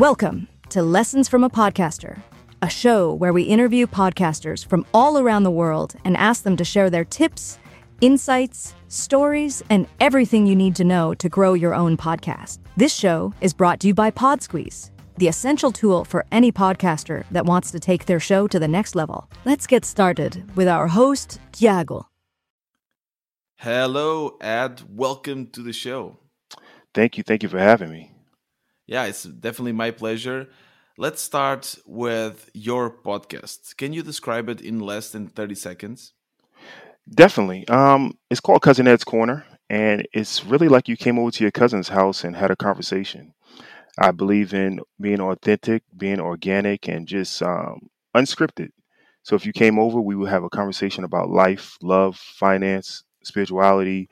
Welcome to Lessons from a Podcaster, a show where we interview podcasters from all around the world and ask them to share their tips, insights, stories, and everything you need to know to grow your own podcast. This show is brought to you by PodSqueeze, the essential tool for any podcaster that wants to take their show to the next level. Let's get started with our host, Tiago. Hello, Ed. Welcome to the show. Thank you. Thank you for having me. Yeah, it's definitely my pleasure. Let's start with your podcast. Can you describe it in less than 30 seconds? Definitely. Um, it's called Cousin Ed's Corner, and it's really like you came over to your cousin's house and had a conversation. I believe in being authentic, being organic, and just um, unscripted. So if you came over, we would have a conversation about life, love, finance, spirituality,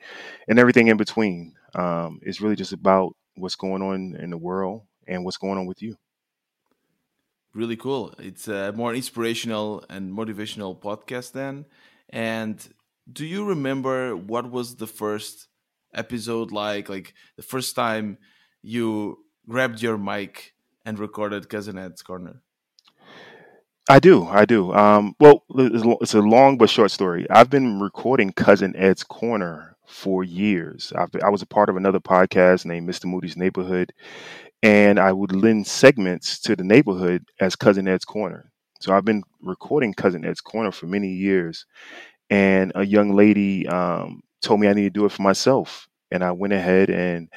and everything in between. Um, it's really just about what's going on in the world and what's going on with you. Really cool. It's a more inspirational and motivational podcast then. And do you remember what was the first episode like? Like the first time you grabbed your mic and recorded Cousin Ed's Corner? I do, I do. Um, well, it's a long but short story. I've been recording Cousin Ed's Corner for years. I've, I was a part of another podcast named Mr. Moody's Neighborhood, and I would lend segments to the neighborhood as Cousin Ed's Corner. So I've been recording Cousin Ed's Corner for many years, and a young lady um, told me I need to do it for myself, and I went ahead and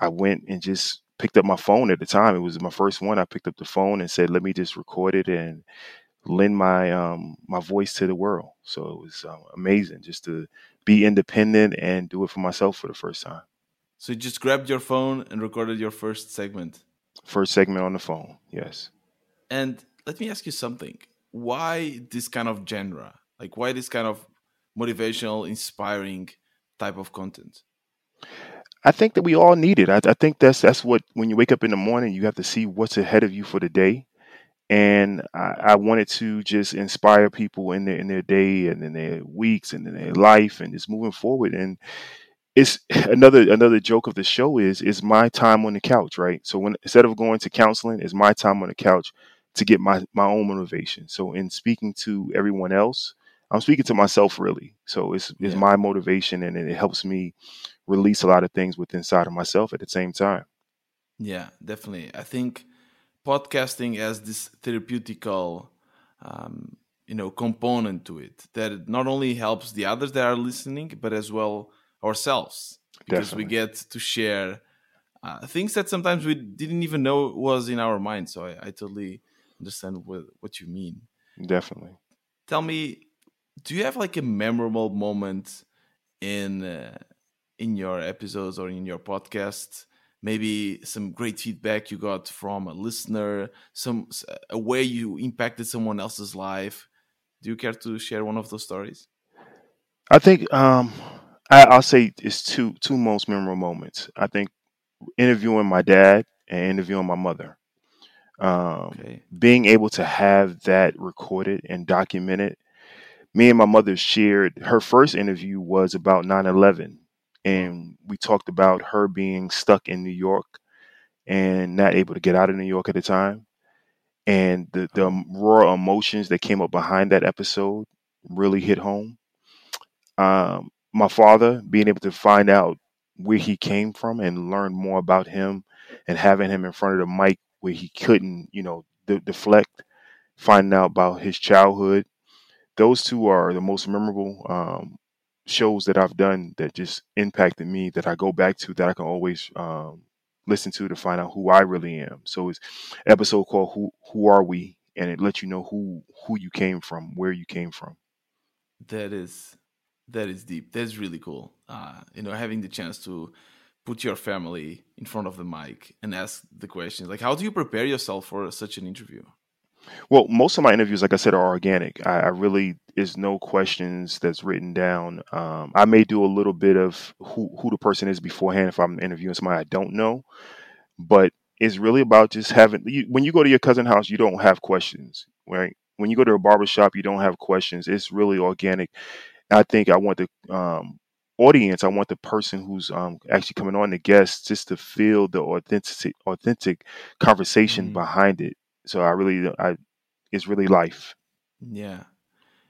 I went and just picked up my phone at the time. It was my first one. I picked up the phone and said, "Let me just record it and lend my um, my voice to the world." So it was uh, amazing just to be independent and do it for myself for the first time. So you just grabbed your phone and recorded your first segment. First segment on the phone, yes. And let me ask you something. Why this kind of genre? Like why this kind of motivational, inspiring type of content? I think that we all need it. I, I think that's that's what when you wake up in the morning, you have to see what's ahead of you for the day. And I, I wanted to just inspire people in their in their day and in their weeks and in their life and just moving forward. And it's another another joke of the show is is my time on the couch, right? So when instead of going to counseling, it's my time on the couch to get my my own motivation. So in speaking to everyone else, I'm speaking to myself really. So it's it's my motivation and it helps me release a lot of things within inside of myself at the same time. Yeah, definitely. I think podcasting has this therapeutical, um, you know, component to it that it not only helps the others that are listening, but as well ourselves because we get to share uh, things that sometimes we didn't even know was in our mind. So I, I totally understand what what you mean. Definitely. Tell me, do you have like a memorable moment in uh, in your episodes or in your podcast? Maybe some great feedback you got from a listener, some a way you impacted someone else's life. Do you care to share one of those stories? I think um I, I'll say it's two two most memorable moments. I think interviewing my dad and interviewing my mother. Um, Okay. being able to have that recorded and documented. Me and my mother shared her first interview was about 9/11 and we talked about her being stuck in New York and not able to get out of New York at the time and the the raw emotions that came up behind that episode really hit home. Um, my father being able to find out where he came from and learn more about him and having him in front of the mic where he couldn't, you know, de- deflect, finding out about his childhood. Those two are the most memorable um, shows that I've done that just impacted me that I go back to that I can always um, listen to to find out who I really am. So it's episode called "Who Who Are We," and it lets you know who who you came from, where you came from. That is that is deep. That's really cool. Uh, you know, having the chance to put your family in front of the mic and ask the questions. Like, how do you prepare yourself for such an interview? Well, most of my interviews, like I said, are organic. I, I really is no questions that's written down. Um, I may do a little bit of who who the person is beforehand if I'm interviewing somebody I don't know, but it's really about just having. You, when you go to your cousin house, you don't have questions, right? When you go to a barber shop, you don't have questions. It's really organic. I think I want the um, audience, I want the person who's um, actually coming on the guest just to feel the authentic authentic conversation Mhm. behind it. So I really I it's really life. Yeah,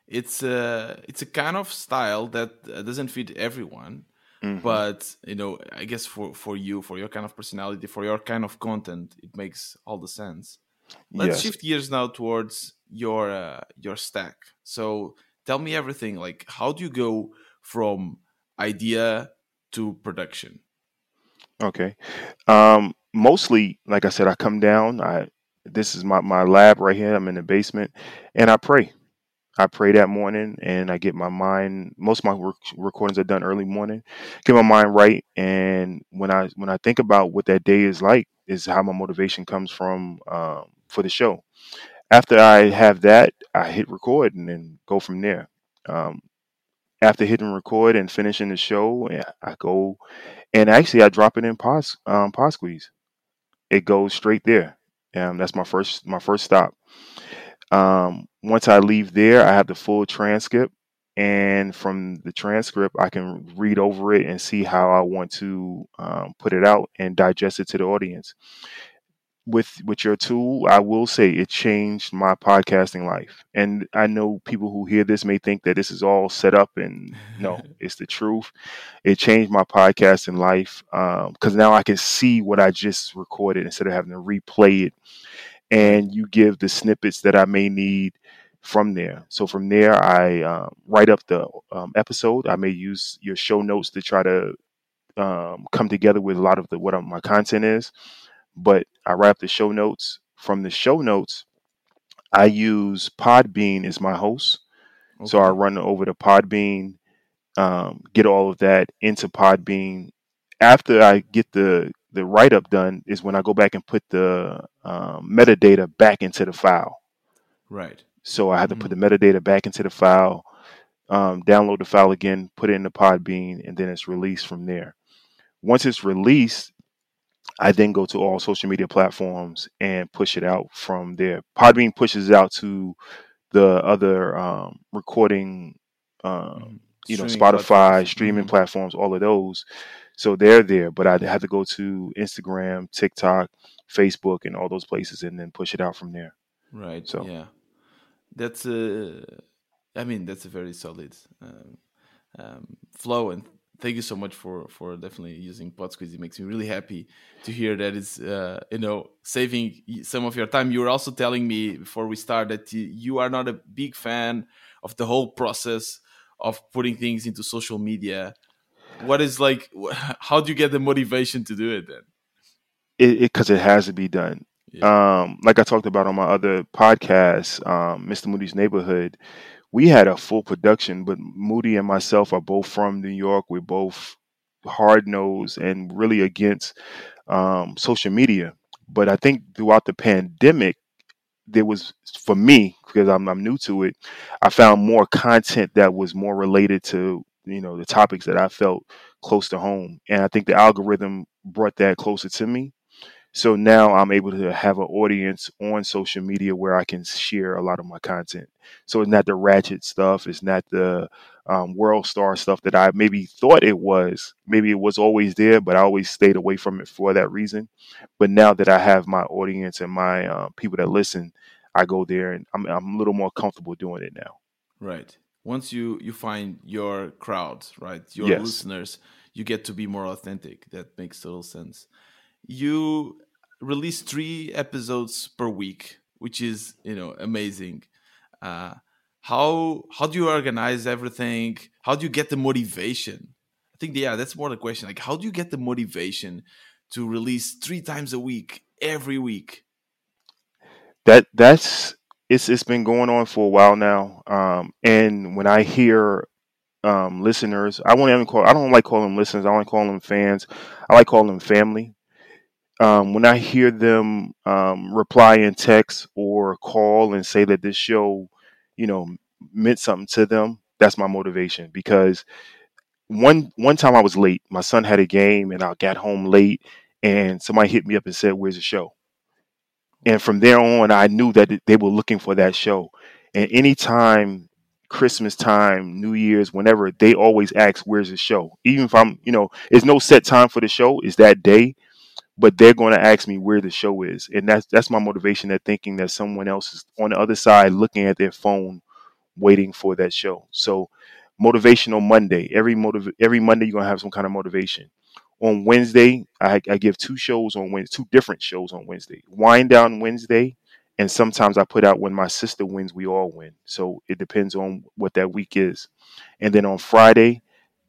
it's a it's a kind of style that uh, doesn't fit everyone, Mhm. but you know, I guess for for you, for your kind of personality, for your kind of content, it makes all the sense. Let's yes. shift gears now towards your uh, your stack. So tell me everything. Like, how do you go from idea to production? Okay. Um, mostly, like I said, I come down. I this is my my lab right here. I'm in the basement, and I pray. I pray that morning, and I get my mind. Most of my rec- recordings are done early morning. Get my mind right, and when I when I think about what that day is like, is how my motivation comes from um, for the show. After I have that, I hit record and then go from there. Um, after hitting record and finishing the show, I go and actually I drop it in pod um, Podsqueeze. It goes straight there. Um, that's my first my first stop. Um, once I leave there, I have the full transcript, and from the transcript, I can read over it and see how I want to um, put it out and digest it to the audience. With with your tool, I will say it changed my podcasting life. And I know people who hear this may think that this is all set up, and no, it's the truth. It changed my podcasting life because now I can see what I just recorded instead of having to replay it and you give the snippets that I may need from there. So from there, I um, write up the um, episode. I may use your show notes to try to um, come together with a lot of the what my content is. But I write up the show notes. From the show notes, I use Podbean as my host. So I run over to Podbean, um, get all of that into Podbean. After I get the the write up done, is when I go back and put the um, metadata back into the file. right. So I have to put the metadata back into the file, um, download the file again, put it in the Podbean, and then it's released from there. Once it's released, I then go to all social media platforms and push it out from there. Podbean pushes it out to the other um, recording, um, Mhm. you know, Streaming Spotify, platforms. streaming Mhm. platforms, all of those. So they're there, but I have to go to Instagram, TikTok, Facebook, and all those places, and then push it out from there. Right. So- yeah, that's a. I mean, that's a very solid um, um, flow, and thank you so much for for definitely using Podsqueeze. It makes me really happy to hear that it's uh, you know saving some of your time. You were also telling me before we start that you, are not a big fan of the whole process of putting things into social media. What is like? How do you get the motivation to do it then? It because it, has to be done. Yeah. Um, like I talked about on my other podcast, um, Mr. Moody's Neighborhood, we had a full production, but Moody and myself are both from New York. We're both hard nosed and really against um, social media. But I think throughout the pandemic, there was for me because I'm, I'm new to it. I found more content that was more related to you know the topics that I felt close to home, and I think the algorithm brought that closer to me. So now I'm able to have an audience on social media where I can share a lot of my content. So it's not the ratchet stuff. It's not the um, world star stuff that I maybe thought it was. Maybe it was always there, but I always stayed away from it for that reason. But now that I have my audience and my uh, people that listen, I go there and I'm, I'm a little more comfortable doing it now. Right. Once you you find your crowd, right, your Yes. listeners, you get to be more authentic. That makes total sense. You release three episodes per week, which is you know amazing. Uh, how how do you organize everything? How do you get the motivation? I think yeah, that's more the question. Like, how do you get the motivation to release three times a week every week? that that's it's it's been going on for a while now. Um, and when I hear um, listeners, I won't even call. I don't like calling them listeners. I like calling them fans. I like calling them family. Um, when I hear them um, reply in text or call and say that this show, you know, meant something to them, that's my motivation. Because one one time I was late. My son had a game, and I got home late, and somebody hit me up and said, "Where's the show?" and from there on i knew that they were looking for that show and anytime Christmas time, New Year's, whenever, they always ask, "Where's the show?" Even if I'm, you know, it's no set time for the show. It's that day, but they're going to ask me where the show is, and that's that's my motivation. They're thinking that someone else is on the other side, looking at their phone, waiting for that show. So, motivational Monday. Every motiv- every Monday, you're gonna have some kind of motivation. On Wednesday, I, I give two shows on Wednesday, two different shows on Wednesday. Wind down Wednesday and sometimes I put out when my sister wins, we all win. So it depends on what that week is. And then on Friday,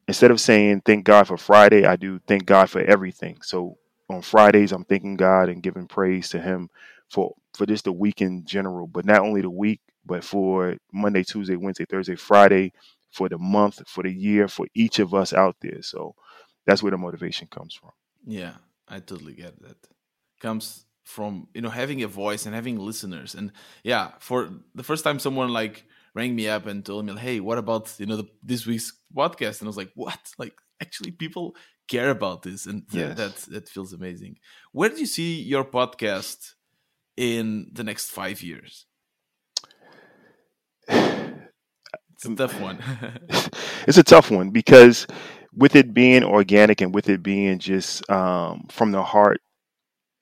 instead of saying thank God for Friday, I do thank God for everything. So on Fridays, I'm thanking God and giving praise to Him for for just the week in general, but not only the week, but for Monday, Tuesday, Wednesday, Thursday, Friday, for the month, for the year, for each of us out there. So that's where the motivation comes from. Yeah, I totally get that. Comes from you know having a voice and having listeners and yeah for the first time someone like rang me up and told me hey what about you know the, this week's podcast and i was like what like actually people care about this and yes. that that feels amazing where do you see your podcast in the next five years it's a tough one it's a tough one because with it being organic and with it being just um, from the heart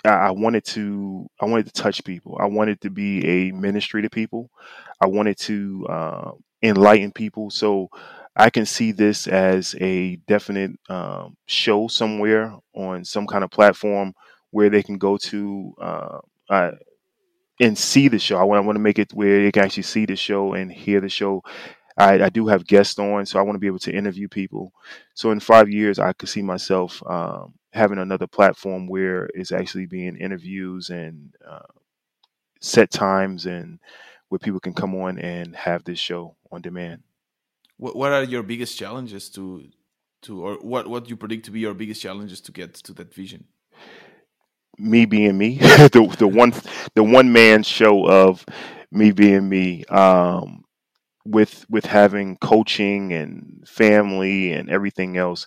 I wanted to I wanted to touch people. I wanted to be a ministry to people. I wanted to uh, enlighten people. So I can see this as a definite um, show somewhere on some kind of platform where they can go to uh, uh, and see the show. I want, I want to make it where they can actually see the show and hear the show I, I do have guests on, so I want to be able to interview people. So in five years, I could see myself um, having another platform where it's actually being interviews and uh, set times and where people can come on and have this show on demand. What What are your biggest challenges to to or what what do you predict to be your biggest challenges to get to that vision? Me being me, the the one the one man show of me being me. Um, with with having coaching and family and everything else,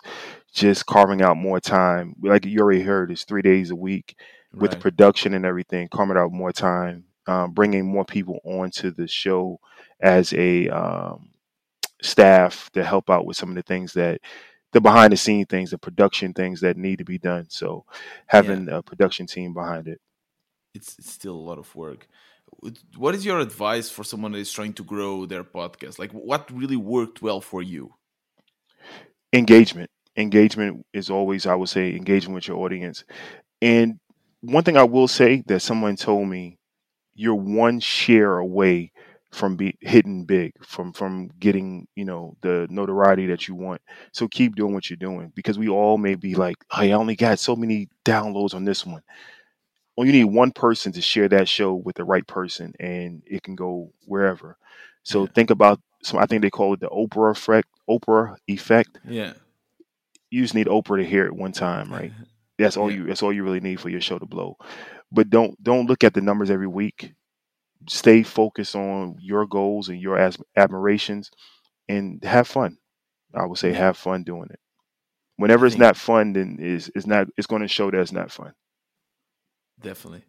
just carving out more time. Like you already heard, it's three days a week with right. production and everything. Carving out more time, um, bringing more people onto the show as a um, staff to help out with some of the things that the behind the scene things, the production things that need to be done. So having yeah. a production team behind it. It's, it's still a lot of work what is your advice for someone that is trying to grow their podcast? Like, what really worked well for you? Engagement. Engagement is always, I would say, engagement with your audience. And one thing I will say that someone told me, you're one share away from be hitting big, from from getting you know the notoriety that you want. So keep doing what you're doing because we all may be like, oh, hey, I only got so many downloads on this one well, you need one person to share that show with the right person, and it can go wherever. So yeah. think about some. I think they call it the Oprah effect. Oprah effect. Yeah. You just need Oprah to hear it one time, right? That's all yeah. you. That's all you really need for your show to blow. But don't don't look at the numbers every week. Stay focused on your goals and your as- admirations, and have fun. I would say have fun doing it. Whenever it's not fun, then is is not. It's going to show that it's not fun. Definitely.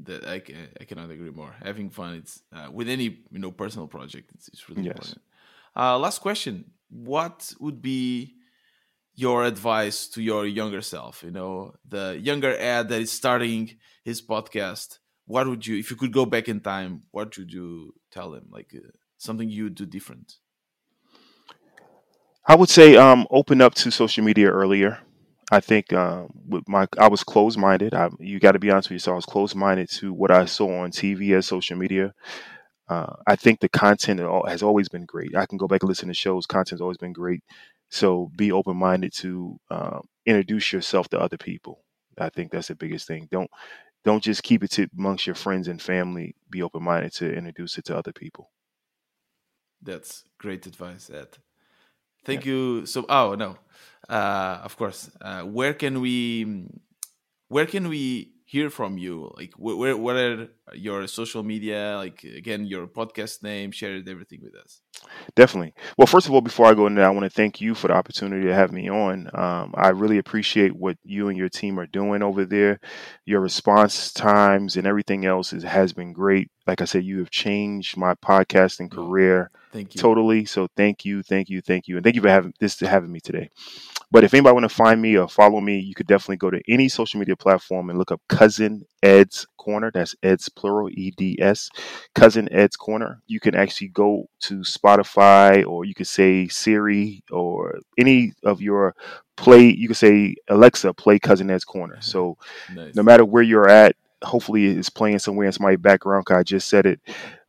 That I, can, I cannot agree more. Having fun, it's uh, with any you know personal project, it's, it's really yes. important. Uh, last question: What would be your advice to your younger self? You know, the younger Ed that is starting his podcast. What would you, if you could go back in time, what would you tell him? Like uh, something you would do different? I would say um, open up to social media earlier. I think uh, with my I was closed minded. I, you got to be honest with yourself. I was closed minded to what I saw on TV as social media. Uh, I think the content has always been great. I can go back and listen to shows. Content's always been great. So be open minded to uh, introduce yourself to other people. I think that's the biggest thing. Don't don't just keep it to amongst your friends and family. Be open minded to introduce it to other people. That's great advice, Ed. Thank yeah. you. So, oh no, uh, of course. Uh, where can we, where can we hear from you? Like, where, what are your social media? Like, again, your podcast name. Share everything with us. Definitely. Well, first of all, before I go into that, I want to thank you for the opportunity to have me on. Um, I really appreciate what you and your team are doing over there. Your response times and everything else is, has been great. Like I said, you have changed my podcasting career. Thank you. Totally. So thank you, thank you, thank you, and thank you for having this to having me today. But if anybody want to find me or follow me, you could definitely go to any social media platform and look up Cousin Ed's Corner. That's Ed's plural, E D S. Cousin Ed's Corner. You can actually go to Spotify or you could say Siri or any of your play. You could say Alexa, play Cousin Ed's Corner. So Nice. no matter where you're at, hopefully it's playing somewhere in my background because I just said it.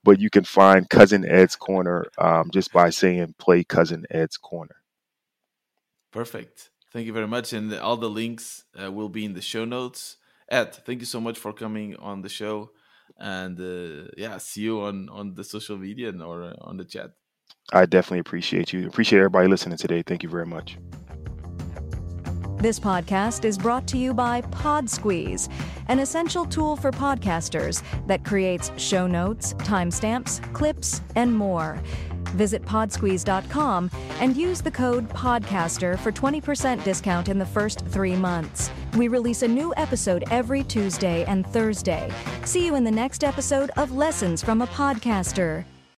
But you can find Cousin Ed's Corner um, just by saying play Cousin Ed's Corner. Perfect. Thank you very much. And all the links uh, will be in the show notes. Ed, thank you so much for coming on the show. And uh, yeah, see you on, on the social media and, or uh, on the chat. I definitely appreciate you. Appreciate everybody listening today. Thank you very much. This podcast is brought to you by PodSqueeze, an essential tool for podcasters that creates show notes, timestamps, clips, and more. Visit podsqueeze.com and use the code PODCASTER for 20% discount in the first three months. We release a new episode every Tuesday and Thursday. See you in the next episode of Lessons from a Podcaster.